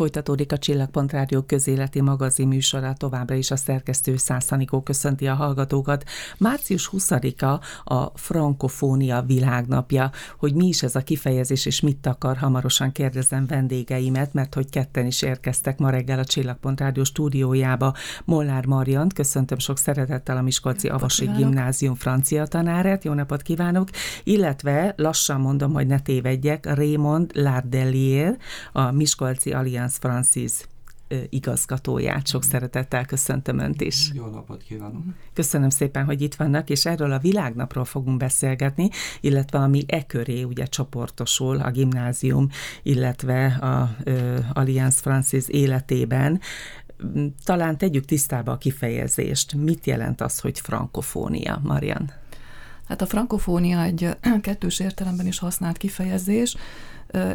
Folytatódik a Csillagpont Rádió közéleti magazin műsora, továbbra is a szerkesztő Szászhanikó köszönti a hallgatókat. Március 20-a a Frankofónia világnapja. Hogy mi is ez a kifejezés, és mit akar, hamarosan kérdezem vendégeimet, mert hogy ketten is érkeztek ma reggel a Csillagpont Rádió stúdiójába. Molnár Mariant, köszöntöm sok szeretettel a Miskolci Avasi Gimnázium francia tanárát, jó napot kívánok, illetve lassan mondom, hogy ne tévedjek, Raymond Lardelier, a Miskolci Allianz Francis igazgatóját. Sok szeretettel köszöntöm Önt is. Jó napot kívánok! Köszönöm szépen, hogy itt vannak, és erről a világnapról fogunk beszélgetni, illetve ami e köré ugye csoportosul a gimnázium, illetve a ö, Allianz Francis életében. Talán tegyük tisztába a kifejezést. Mit jelent az, hogy frankofónia, Marian? Hát a frankofónia egy kettős értelemben is használt kifejezés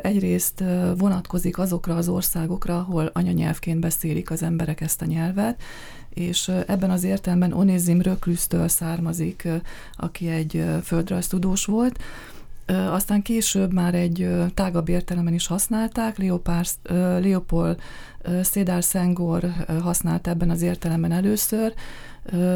egyrészt vonatkozik azokra az országokra, ahol anyanyelvként beszélik az emberek ezt a nyelvet, és ebben az értelemben Onézim Röklüsztől származik, aki egy földrajztudós volt, aztán később már egy tágabb értelemben is használták, Leopard, Leopold Szédár Szengor használt ebben az értelemben először,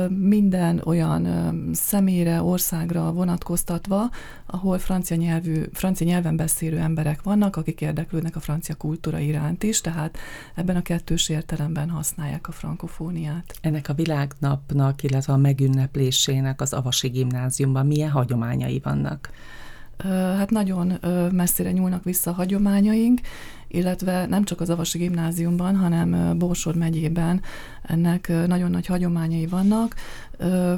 minden olyan személyre, országra vonatkoztatva, ahol francia, nyelvű, francia nyelven beszélő emberek vannak, akik érdeklődnek a francia kultúra iránt is, tehát ebben a kettős értelemben használják a frankofóniát. Ennek a világnapnak, illetve a megünneplésének az Avasi Gimnáziumban milyen hagyományai vannak? Hát nagyon messzire nyúlnak vissza a hagyományaink, illetve nem csak az Avasi Gimnáziumban, hanem Borsod megyében ennek nagyon nagy hagyományai vannak.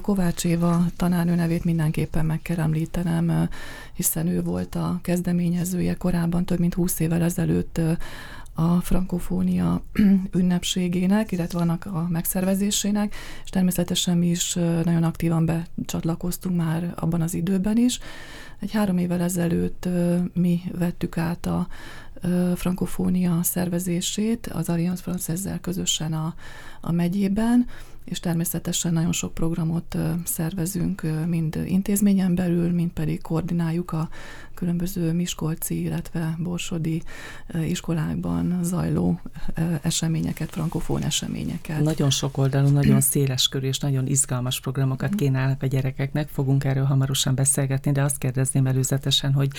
Kovács Éva tanárnő nevét mindenképpen meg kell említenem, hiszen ő volt a kezdeményezője korábban, több mint 20 évvel ezelőtt a frankofónia ünnepségének, illetve annak a megszervezésének, és természetesen mi is nagyon aktívan becsatlakoztunk már abban az időben is. Egy három évvel ezelőtt mi vettük át a frankofónia szervezését az Allianz Francezzel közösen a, a megyében, és természetesen nagyon sok programot szervezünk, mind intézményen belül, mind pedig koordináljuk a különböző miskolci, illetve borsodi iskolákban zajló eseményeket, frankofón eseményeket. Nagyon sok oldalú, nagyon széles körű és nagyon izgalmas programokat kínálnak a gyerekeknek. Fogunk erről hamarosan beszélgetni, de azt kérdezném előzetesen, hogy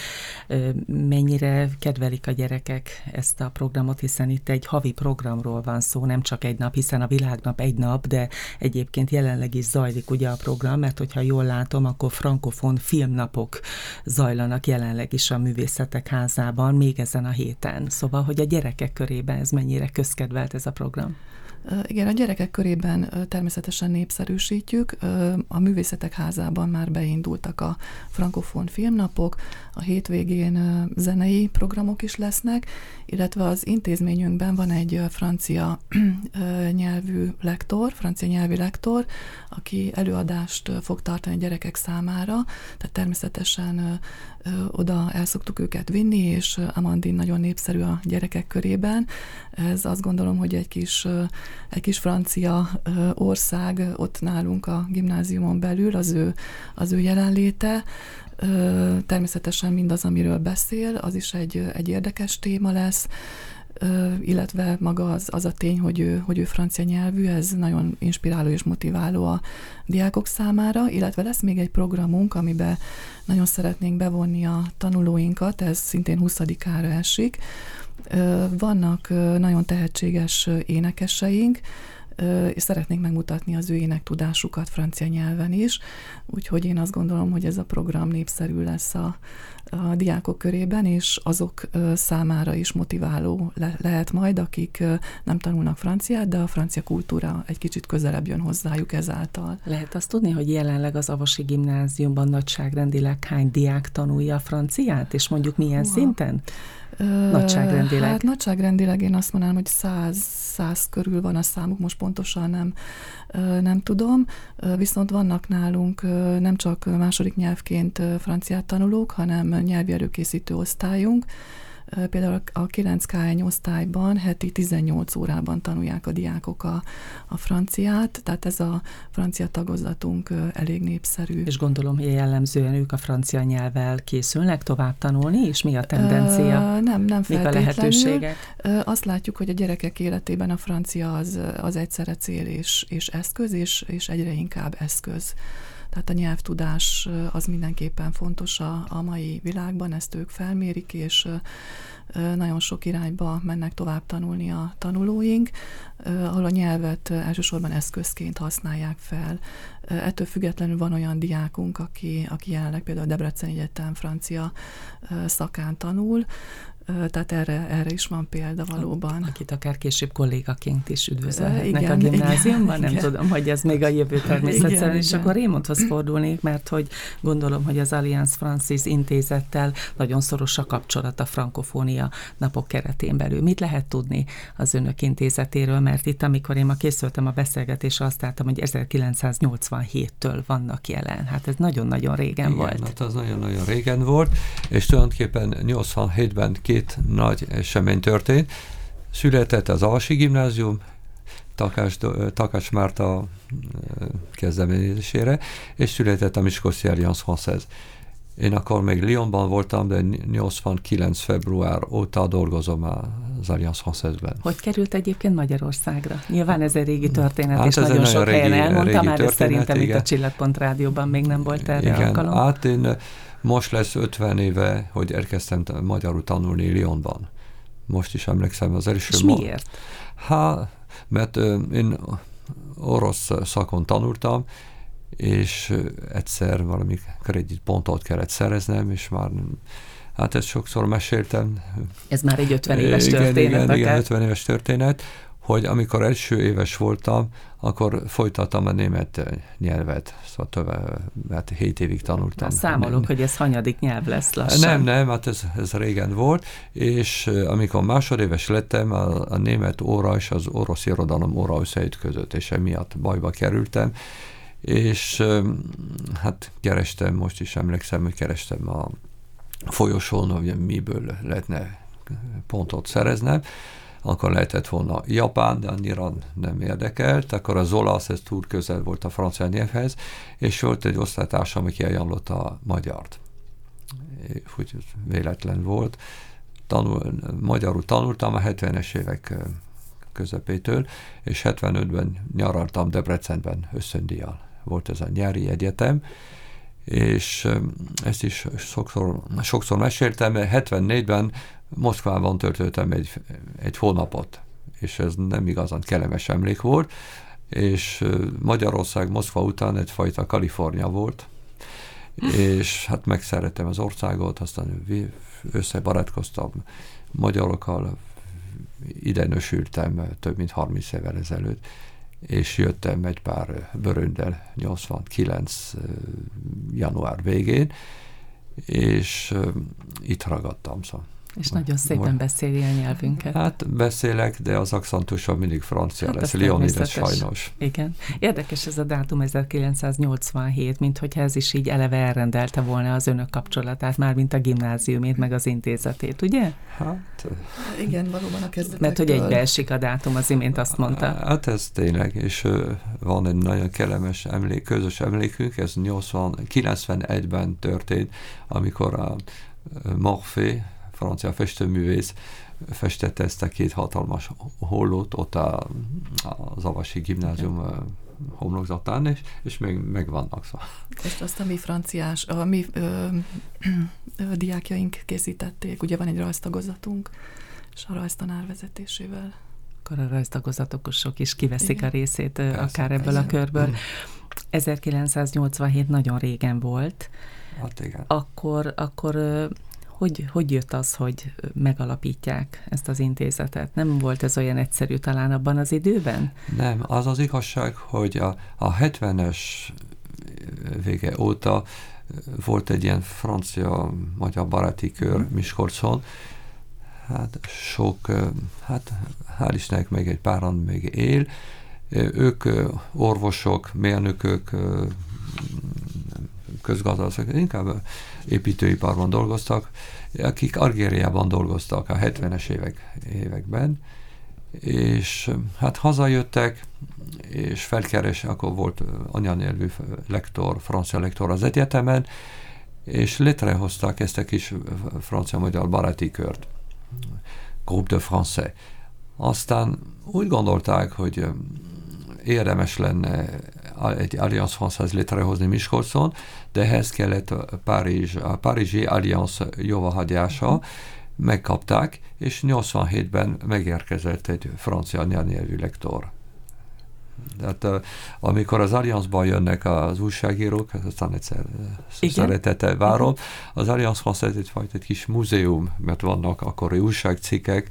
mennyire kedvelik a gyerekek ezt a programot, hiszen itt egy havi programról van szó, nem csak egy nap, hiszen a világnap egy nap, de egyébként jelenleg is zajlik ugye a program, mert hogyha jól látom, akkor frankofon filmnapok zajlanak jelenleg is a Művészetek Házában, még ezen a héten. Szóval, hogy a gyerekek körében ez mennyire közkedvelt ez a program? Igen, a gyerekek körében természetesen népszerűsítjük. A Művészetek Házában már beindultak a frankofon filmnapok, a hétvégén zenei programok is lesznek, illetve az intézményünkben van egy francia nyelvű lektor, francia nyelvi lektor, aki előadást fog tartani a gyerekek számára, tehát természetesen oda el szoktuk őket vinni, és Amandin nagyon népszerű a gyerekek körében. Ez azt gondolom, hogy egy kis, egy kis francia ország ott nálunk a gimnáziumon belül, az ő, az ő jelenléte. Természetesen mindaz, amiről beszél, az is egy, egy érdekes téma lesz illetve maga az, az a tény, hogy ő, hogy ő francia nyelvű, ez nagyon inspiráló és motiváló a diákok számára, illetve lesz még egy programunk, amiben nagyon szeretnénk bevonni a tanulóinkat, ez szintén 20-ára esik. Vannak nagyon tehetséges énekeseink, és szeretnénk megmutatni az ő ének tudásukat francia nyelven is, úgyhogy én azt gondolom, hogy ez a program népszerű lesz a, a diákok körében, és azok számára is motiváló le- lehet majd, akik nem tanulnak franciát, de a francia kultúra egy kicsit közelebb jön hozzájuk ezáltal. Lehet azt tudni, hogy jelenleg az Avasi Gimnáziumban nagyságrendileg hány diák tanulja a franciát, és mondjuk milyen Uha. szinten? Nagyságrendileg? Hát nagyságrendileg én azt mondanám, hogy száz, száz körül van a számuk, most pontosan nem, nem tudom, viszont vannak nálunk nem csak második nyelvként franciát tanulók, hanem nyelvi előkészítő osztályunk, Például a 9K1 osztályban heti 18 órában tanulják a diákok a, a franciát, tehát ez a francia tagozatunk elég népszerű. És gondolom, hogy jellemzően ők a francia nyelvvel készülnek tovább tanulni, és mi a tendencia? Nem, nem Mik a lehetőségek? Azt látjuk, hogy a gyerekek életében a francia az, az egyszerre cél és, és eszköz, és, és egyre inkább eszköz. Tehát a nyelvtudás az mindenképpen fontos a, a mai világban, ezt ők felmérik, és nagyon sok irányba mennek tovább tanulni a tanulóink, ahol a nyelvet elsősorban eszközként használják fel. Ettől függetlenül van olyan diákunk, aki, aki jelenleg például a Debrecen Egyetem francia szakán tanul, tehát erre, erre is van példa valóban. Akit akár később kollégaként is üdvözölhetnek a gimnáziumban, igen, nem igen. tudom, hogy ez még a jövő természetesen, és igen. akkor Raymondhoz fordulnék, mert hogy gondolom, hogy az Allianz Francis intézettel nagyon szoros a kapcsolat a frankofónia napok keretén belül. Mit lehet tudni az önök intézetéről, mert itt, amikor én ma készültem a beszélgetésre, azt láttam, hogy 1987-től vannak jelen. Hát ez nagyon-nagyon régen igen, volt. Hát az nagyon-nagyon régen volt, és tulajdonképpen 87-ben két nagy esemény történt. Született az Alsi Gimnázium, Takás, Takás Márta kezdeményezésére, és született a Miskolci Alliance Française. Én akkor még Lyonban voltam, de 89. február óta dolgozom az Alliance Française-ben. Hogy került egyébként Magyarországra? Nyilván ez egy régi történet, hát és ez nagyon sok régi, helyen elmondta már, de szerintem igen. itt a Csillagpont Rádióban még nem volt erre igen, alkalom. Hát én most lesz 50 éve, hogy elkezdtem magyarul tanulni Lyonban. Most is emlékszem az első... És miért? Hát, mert én orosz szakon tanultam, és egyszer valami kreditpontot kellett szereznem, és már hát ezt sokszor meséltem. Ez már egy 50 éves igen, történet. Igen, akár. igen, 50 éves történet, hogy amikor első éves voltam, akkor folytattam a német nyelvet, szóval tovább, mert 7 évig tanultam. Na, számolok, nem, hogy ez hanyadik nyelv lesz lassan. Nem, nem, hát ez, ez régen volt, és amikor másodéves lettem, a, a német óra és az orosz irodalom óra összeütközött, és emiatt bajba kerültem, és hát kerestem, most is emlékszem, hogy kerestem a folyosón, hogy miből lehetne pontot szereznem, akkor lehetett volna Japán, de annyira nem érdekelt, akkor az olasz, ez túl közel volt a francia nyelvhez, és volt egy osztálytársam, aki ajánlotta a magyart. Úgy véletlen volt. Tanul, magyarul tanultam a 70-es évek közepétől, és 75-ben nyaraltam Debrecenben összöndíjjal. Volt ez a nyári egyetem, és ezt is sokszor, sokszor meséltem, 74-ben Moszkvában töltöttem egy, egy hónapot, és ez nem igazán kellemes emlék volt, és Magyarország Moszkva után egyfajta Kalifornia volt, és hát megszerettem az országot, aztán összebarátkoztam magyarokkal, ide nősültem több mint 30 évvel ezelőtt, és jöttem egy pár bőröndel 89 január végén, és itt ragadtam. Szóval. És nagyon szépen beszéli a nyelvünket. Hát beszélek, de az akcentusom mindig francia hát lesz. Leonidas sajnos. Igen. Érdekes ez a dátum 1987, mint hogyha ez is így eleve elrendelte volna az önök kapcsolatát, már mint a gimnáziumét, meg az intézetét, ugye? Hát... Igen, valóban a kezdetektől. Mert hogy egybeesik a dátum, az imént azt mondta. Hát ez tényleg, és van egy nagyon kellemes emlék, közös emlékünk, ez 80, 91-ben történt, amikor a Morphée, francia festőművész festette ezt a két hatalmas hollót ott a, az Avasi gimnázium homlokzatán, és, és még megvannak. Szóval. És azt a mi franciás, a mi ö, ö, diákjaink készítették, ugye van egy rajztagozatunk, és a rajztanár vezetésével. Akkor a rajztagozatokosok is kiveszik Igen. a részét Persze, akár ebből a körből. 1987 nagyon régen volt. Hát igen. Akkor, akkor hogy, hogy jött az, hogy megalapítják ezt az intézetet? Nem volt ez olyan egyszerű talán abban az időben? Nem, az az igazság, hogy a, a 70-es vége óta volt egy ilyen francia-magyar baráti kör mhm. Miskolcon, hát sok, hát hál' Istennek még egy páran még él, ők orvosok, mérnökök, közgazdaság, inkább építőiparban dolgoztak, akik Algériában dolgoztak a 70-es évek, években, és hát hazajöttek, és felkeres, akkor volt anyanyelvű lektor, francia lektor az egyetemen, és létrehozták ezt a kis francia-magyar baráti kört, Groupe de Français. Aztán úgy gondolták, hogy érdemes lenne egy Alliance Française létrehozni Miskolcon, de ehhez kellett a, Párizs, a Párizsi Alliance jóvahagyása, megkapták, és 87-ben megérkezett egy francia nyelvű lektor. Tehát amikor az Allianzban jönnek az újságírók, aztán egyszer szeretete várom, az Allianz Française egyfajta egy kis múzeum, mert vannak akkori újságcikkek,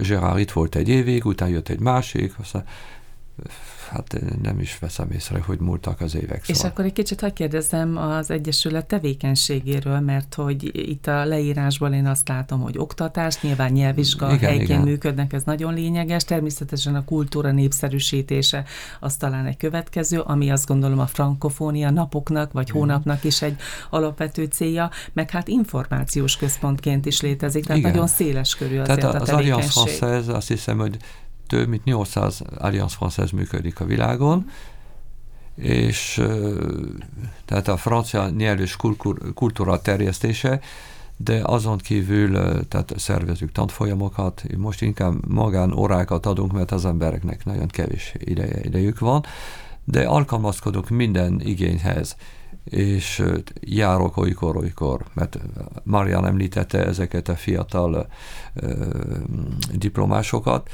Gerard itt volt egy évig, utána jött egy másik, aztán hát nem is veszem észre, hogy múltak az évek. Szóval. És akkor egy kicsit hagyd kérdezem az Egyesület tevékenységéről, mert hogy itt a leírásból én azt látom, hogy oktatás, nyilván nyelvvizsga igen, helyként igen. működnek, ez nagyon lényeges. Természetesen a kultúra népszerűsítése az talán egy következő, ami azt gondolom a frankofónia napoknak vagy hónapnak is egy alapvető célja, meg hát információs központként is létezik, tehát igen. nagyon széles körű azért tehát a, az Allianz ez azt hiszem, hogy több mint 800 Allianz Française működik a világon, és tehát a francia nyelvés kultúra terjesztése, de azon kívül tehát szervezünk tanfolyamokat, most inkább magán órákat adunk, mert az embereknek nagyon kevés ideje, idejük van, de alkalmazkodunk minden igényhez, és járok olykor-olykor, mert Marian említette ezeket a fiatal ö, diplomásokat,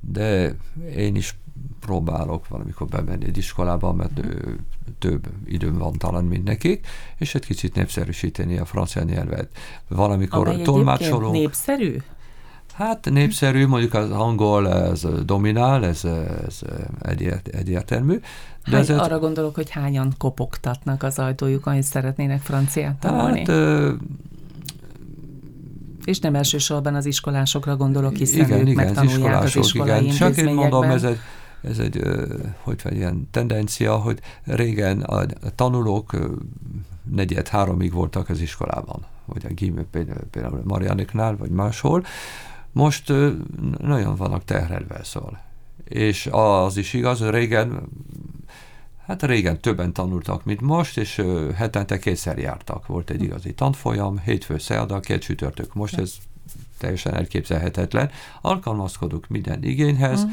de én is próbálok valamikor bemenni egy iskolába, mert mm. több időm van talán, mint nekik, és egy kicsit népszerűsíteni a francia nyelvet. Valamikor Amely tolmácsolunk. népszerű? Hát népszerű, mondjuk az angol, ez dominál, ez, ez egyért, egyértelmű. De Hány, ezért, arra gondolok, hogy hányan kopogtatnak az ajtójukon, hogy szeretnének franciát tanulni? Hát, és nem elsősorban az iskolásokra gondolok, hiszen igen, ők igen, megtanulják az, az iskolai igen. Csak én mondom, ez egy, ez egy, hogy vagy ilyen tendencia, hogy régen a tanulók negyed háromig voltak az iskolában, vagy a gimő például Marianiknál, vagy máshol. Most nagyon vannak terhelve, szóval. És az is igaz, hogy régen Hát régen többen tanultak, mint most, és hetente kétszer jártak. Volt egy igazi tanfolyam, hétfő, szerda, két csütörtök. Most ez teljesen elképzelhetetlen. Alkalmazkodunk minden igényhez. Mm.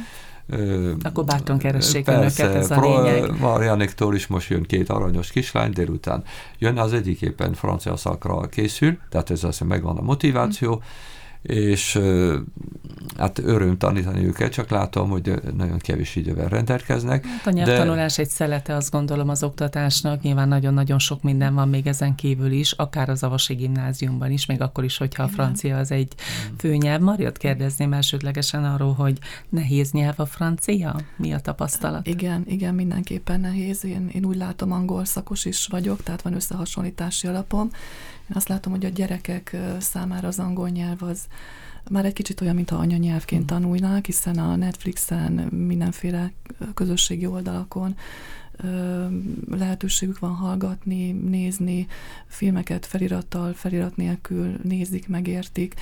Ö, Akkor bátran keressék persze, önöket, ez a lényeg. Marianiktól is most jön két aranyos kislány, délután jön, az egyik éppen francia szakra készül, tehát ez azt megvan a motiváció, mm és hát öröm tanítani őket, csak látom, hogy nagyon kevés idővel rendelkeznek. Hát a nyelvtanulás de... egy szelete, azt gondolom az oktatásnak, nyilván nagyon-nagyon sok minden van még ezen kívül is, akár az Avasi gimnáziumban is, még akkor is, hogyha a francia az egy főnyelv. Mariat kérdezném elsődlegesen arról, hogy nehéz nyelv a francia? Mi a tapasztalat? Igen, igen, mindenképpen nehéz. Én, én úgy látom, angol szakos is vagyok, tehát van összehasonlítási alapom, azt látom, hogy a gyerekek számára az angol nyelv az már egy kicsit olyan, mintha anyanyelvként mm. tanulnák, hiszen a Netflixen, mindenféle közösségi oldalakon lehetőségük van hallgatni, nézni, filmeket felirattal, felirat nélkül nézik, megértik.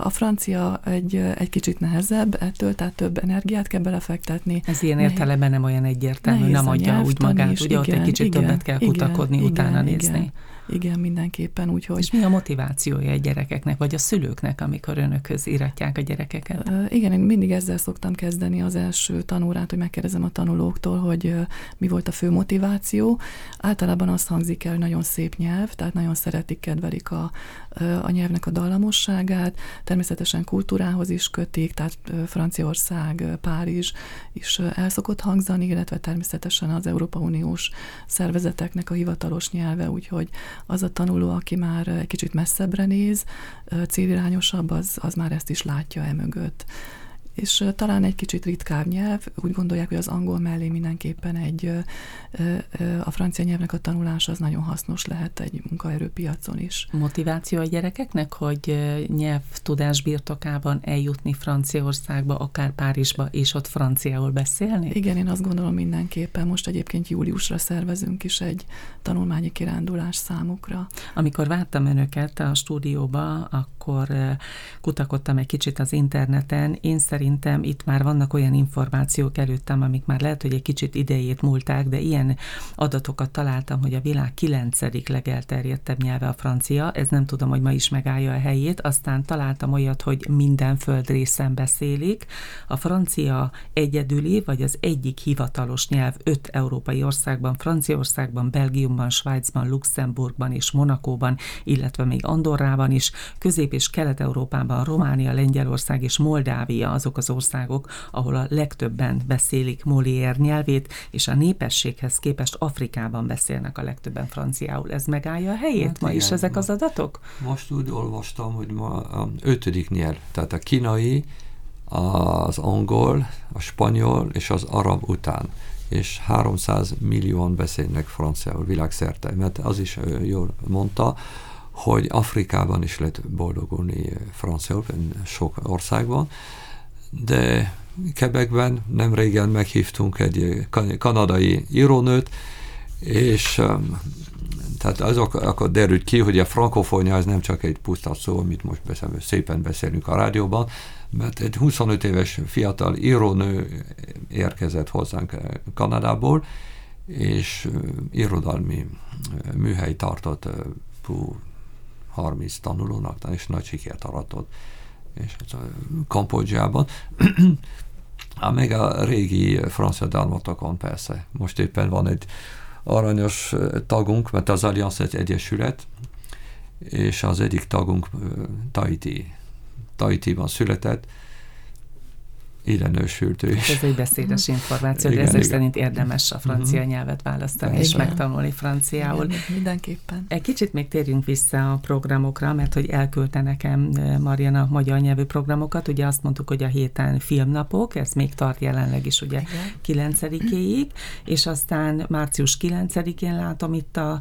A francia egy, egy kicsit nehezebb ettől, tehát több energiát kell belefektetni. Ez ilyen értelemben nem olyan egyértelmű, nem adja úgy magát, is, ugye igen, ott egy kicsit igen, többet kell kutakodni, igen, utána igen, nézni. Igen. Igen, mindenképpen. Úgyhogy... És mi a motivációja egy gyerekeknek, vagy a szülőknek, amikor önökhöz iratják a gyerekeket? Igen, én mindig ezzel szoktam kezdeni az első tanórát, hogy megkérdezem a tanulóktól, hogy mi volt a fő motiváció. Általában azt hangzik el, hogy nagyon szép nyelv, tehát nagyon szeretik, kedvelik a, a nyelvnek a dallamosságát, természetesen kultúrához is kötik, tehát Franciaország, Párizs is el szokott hangzani, illetve természetesen az Európa Uniós szervezeteknek a hivatalos nyelve, úgyhogy az a tanuló, aki már egy kicsit messzebbre néz, célirányosabb, az, az már ezt is látja e mögött és talán egy kicsit ritkább nyelv, úgy gondolják, hogy az angol mellé mindenképpen egy, a francia nyelvnek a tanulása az nagyon hasznos lehet egy munkaerőpiacon is. Motiváció a gyerekeknek, hogy nyelvtudás birtokában eljutni Franciaországba, akár Párizsba, és ott franciául beszélni? Igen, én azt gondolom mindenképpen. Most egyébként júliusra szervezünk is egy tanulmányi kirándulás számukra. Amikor vártam önöket a stúdióba, akkor kutakodtam egy kicsit az interneten. Én szerintem itt már vannak olyan információk előttem, amik már lehet, hogy egy kicsit idejét múlták, de ilyen adatokat találtam, hogy a világ kilencedik legelterjedtebb nyelve a francia. Ez nem tudom, hogy ma is megállja a helyét. Aztán találtam olyat, hogy minden földrészen beszélik. A francia egyedüli, vagy az egyik hivatalos nyelv öt európai országban, Franciaországban, Belgiumban, Svájcban, Luxemburgban és Monakóban, illetve még Andorrában is, Közép- és Kelet-Európában, Románia, Lengyelország és Moldávia azok az országok, ahol a legtöbben beszélik Molière nyelvét, és a népességhez képest Afrikában beszélnek a legtöbben franciául. Ez megállja a helyét hát ma igen, is ezek az adatok? Most úgy olvastam, hogy ma a ötödik nyelv, tehát a kínai, az angol, a spanyol és az arab után és 300 millióan beszélnek franciául világszerte, mert az is jól mondta, hogy Afrikában is lehet boldogulni franciául, sok országban, de Quebecben nem régen meghívtunk egy kanadai írónőt, és tehát azok akkor derült ki, hogy a frankofónia az nem csak egy puszta szó, amit most beszél, szépen beszélünk a rádióban, mert egy 25 éves fiatal írónő érkezett hozzánk Kanadából, és irodalmi műhely tartott 30 tanulónak, és nagy sikert aratott és Kambodzsában. még a régi francia dalmatokon persze. Most éppen van egy aranyos tagunk, mert az Allianz egy egyesület, és az egyik tagunk Tahiti. Tahiti-ban született, ide nősült ő is. Ez egy beszédes információ, igen, de ezek igen. szerint érdemes a francia uh-huh. nyelvet választani igen. és megtanulni franciául. Igen, mindenképpen. Egy kicsit még térjünk vissza a programokra, mert hogy elküldte nekem Mariana magyar nyelvű programokat, ugye azt mondtuk, hogy a héten filmnapok, ez még tart jelenleg is ugye igen. 9-éig, és aztán március 9-én látom itt a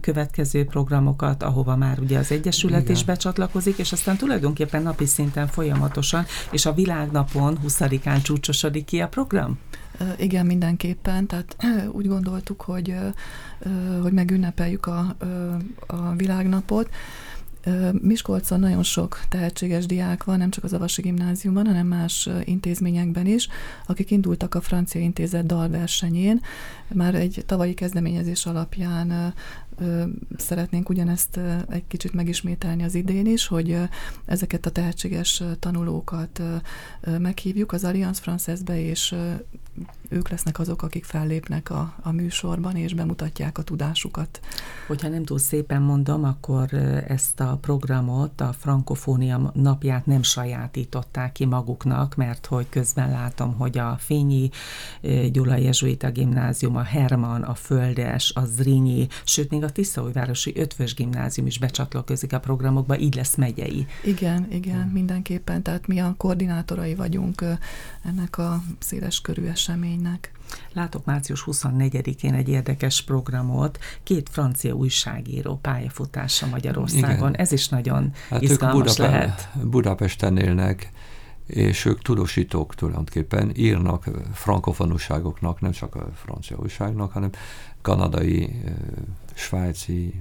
következő programokat, ahova már ugye az Egyesület igen. is becsatlakozik, és aztán tulajdonképpen napi szinten folyamatosan, és a világnapon 20-án csúcsosodik ki a program? Igen, mindenképpen. Tehát úgy gondoltuk, hogy, hogy megünnepeljük a, a világnapot. Miskolcon nagyon sok tehetséges diák van, nem csak az Avasi Gimnáziumban, hanem más intézményekben is, akik indultak a Francia Intézet dalversenyén. Már egy tavalyi kezdeményezés alapján szeretnénk ugyanezt egy kicsit megismételni az idén is, hogy ezeket a tehetséges tanulókat meghívjuk az Allianz Française-be, és ők lesznek azok, akik fellépnek a, a műsorban, és bemutatják a tudásukat. Hogyha nem túl szépen mondom, akkor ezt a programot, a frankofónia napját nem sajátították ki maguknak, mert hogy közben látom, hogy a Fényi Gyula Jezsuita Gimnázium, a Herman, a Földes, a Zrínyi, sőt, még a Tiszaújvárosi Ötvös Gimnázium is becsatlakozik a programokba, így lesz megyei. Igen, igen, hmm. mindenképpen. Tehát mi a koordinátorai vagyunk ennek a széles körű eseménynek. Látok március 24-én egy érdekes programot, két francia újságíró pályafutása Magyarországon. Igen. Ez is nagyon hát izgalmas ők Budape- lehet. Budapesten élnek, és ők tudósítók tulajdonképpen írnak frankofon újságoknak, nem csak a francia újságnak, hanem kanadai, svájci,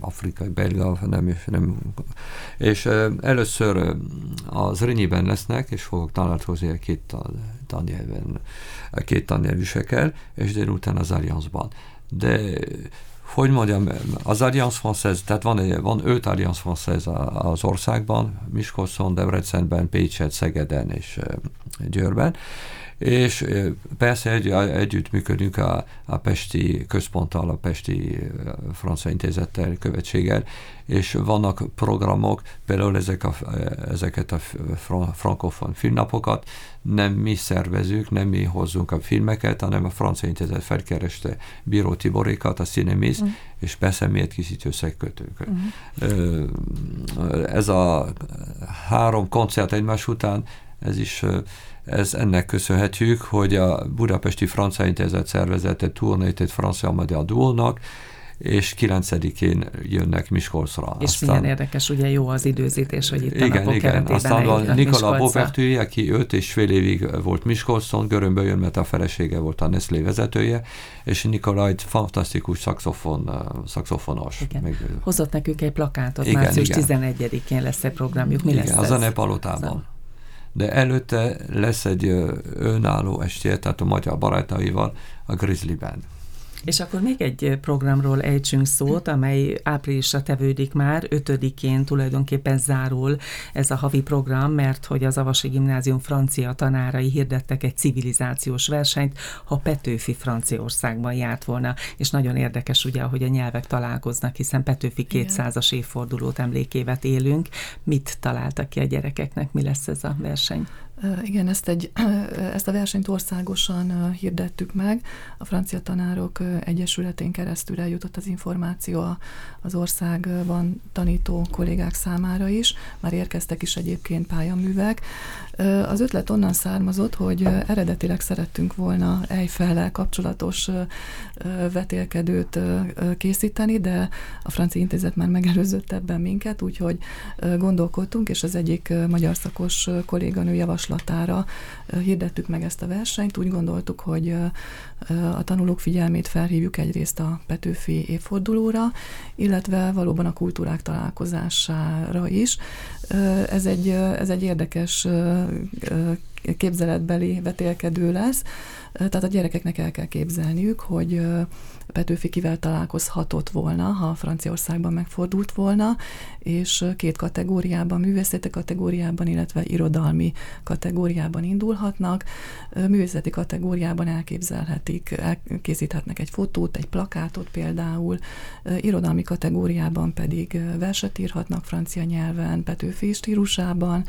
afrikai, belga, nem, nem. És először az Rényiben lesznek, és fogok találkozni a két tannyelven, a két tannyelvűsekkel, és délután az Allianzban. De hogy mondjam, az Allianz Française, tehát van, van öt Allianz Française az országban, Miskolcon, Debrecenben, Pécset, Szegeden és Győrben, és persze egy, együtt működünk a, a Pesti központtal, a Pesti Francia Intézettel, követséggel, és vannak programok, például ezek a, ezeket a frankofon filmnapokat nem mi szervezünk, nem mi hozzunk a filmeket, hanem a Francia Intézet felkereste Bíró Tiborékat, a Cinemis, mm. és beszemlélt készítő szegkötők. Mm. Ez a három koncert egymás után Ez is ez ennek köszönhetjük, hogy a Budapesti Francia Intézet szervezete turnét Francia Magyar Duolnak, és 9-én jönnek Miskolcra. És Aztán, milyen érdekes, ugye jó az időzítés, hogy itt igen, a napok igen. Aztán van Nikola Bobertű, aki öt és fél évig volt Miskolcon, Görönből jön, mert a felesége volt a Nestlé vezetője, és Nikola egy fantasztikus szaxofon, szaxofonos. Igen. Még... Hozott nekünk egy plakátot, igen, március 11-én lesz egy programjuk. Mi igen, lesz az ez? a Nepalotában. De előtte lesz egy önálló estéje, tehát a magyar barátaival, a Grizzly Band. És akkor még egy programról ejtsünk szót, amely áprilisra tevődik már, ötödikén tulajdonképpen zárul ez a havi program, mert hogy az Avasi Gimnázium francia tanárai hirdettek egy civilizációs versenyt, ha Petőfi Franciaországban járt volna, és nagyon érdekes ugye, hogy a nyelvek találkoznak, hiszen Petőfi 200-as évfordulót emlékévet élünk. Mit találtak ki a gyerekeknek, mi lesz ez a verseny? Igen, ezt, egy, ezt a versenyt országosan hirdettük meg. A francia tanárok egyesületén keresztül eljutott az információ az országban tanító kollégák számára is. Már érkeztek is egyébként pályaművek. Az ötlet onnan származott, hogy eredetileg szerettünk volna Eiffel kapcsolatos vetélkedőt készíteni, de a francia intézet már megelőzött ebben minket, úgyhogy gondolkodtunk, és az egyik magyar szakos kolléganő javaslatára hirdettük meg ezt a versenyt. Úgy gondoltuk, hogy a tanulók figyelmét felhívjuk egyrészt a Petőfi évfordulóra, illetve valóban a kultúrák találkozására is. Ez egy, ez egy érdekes képzeletbeli vetélkedő lesz, tehát a gyerekeknek el kell képzelniük, hogy Petőfi kivel találkozhatott volna, ha Franciaországban megfordult volna, és két kategóriában, művészeti kategóriában, illetve irodalmi kategóriában indulhatnak. Művészeti kategóriában elképzelhetik, elkészíthetnek egy fotót, egy plakátot például, irodalmi kategóriában pedig verset írhatnak francia nyelven, Petőfi stílusában,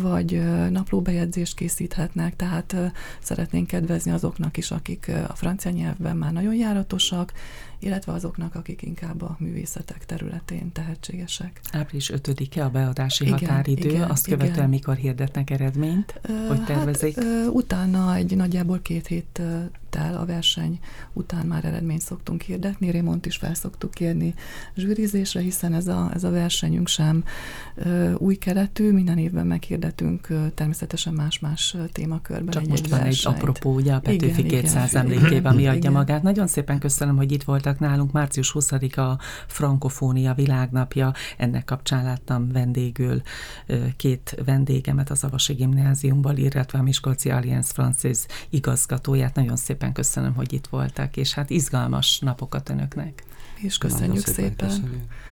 vagy naplóbejegyzést készíthetnek, tehát szeretnénk kedvezni azoknak is, akik a francia nyelvben már nagyon járatosak, illetve azoknak, akik inkább a művészetek területén tehetségesek. Április 5-e a beadási igen, határidő, igen, azt követően igen. mikor hirdetnek eredményt, hogy hát, tervezik? Hát, utána egy nagyjából két héttel a verseny után már eredményt szoktunk hirdetni, Rémont is fel szoktuk kérni zsűrizésre, hiszen ez a, ez a versenyünk sem új keletű, minden évben meghirdetünk természetesen más-más témakörben Csak egy most egy van versenyt. egy apropó, ugye a Petőfi igen, 200 emlékével, ami adja igen. magát. Nagyon szépen köszönöm, hogy itt voltak voltak nálunk. Március 20-a Frankofónia világnapja. Ennek kapcsán láttam vendégül két vendégemet az Avasi Gimnáziumból, illetve a Miskolci Alliance Francis igazgatóját. Nagyon szépen köszönöm, hogy itt voltak, és hát izgalmas napokat önöknek. És köszönjük szépen. szépen. Köszönjük.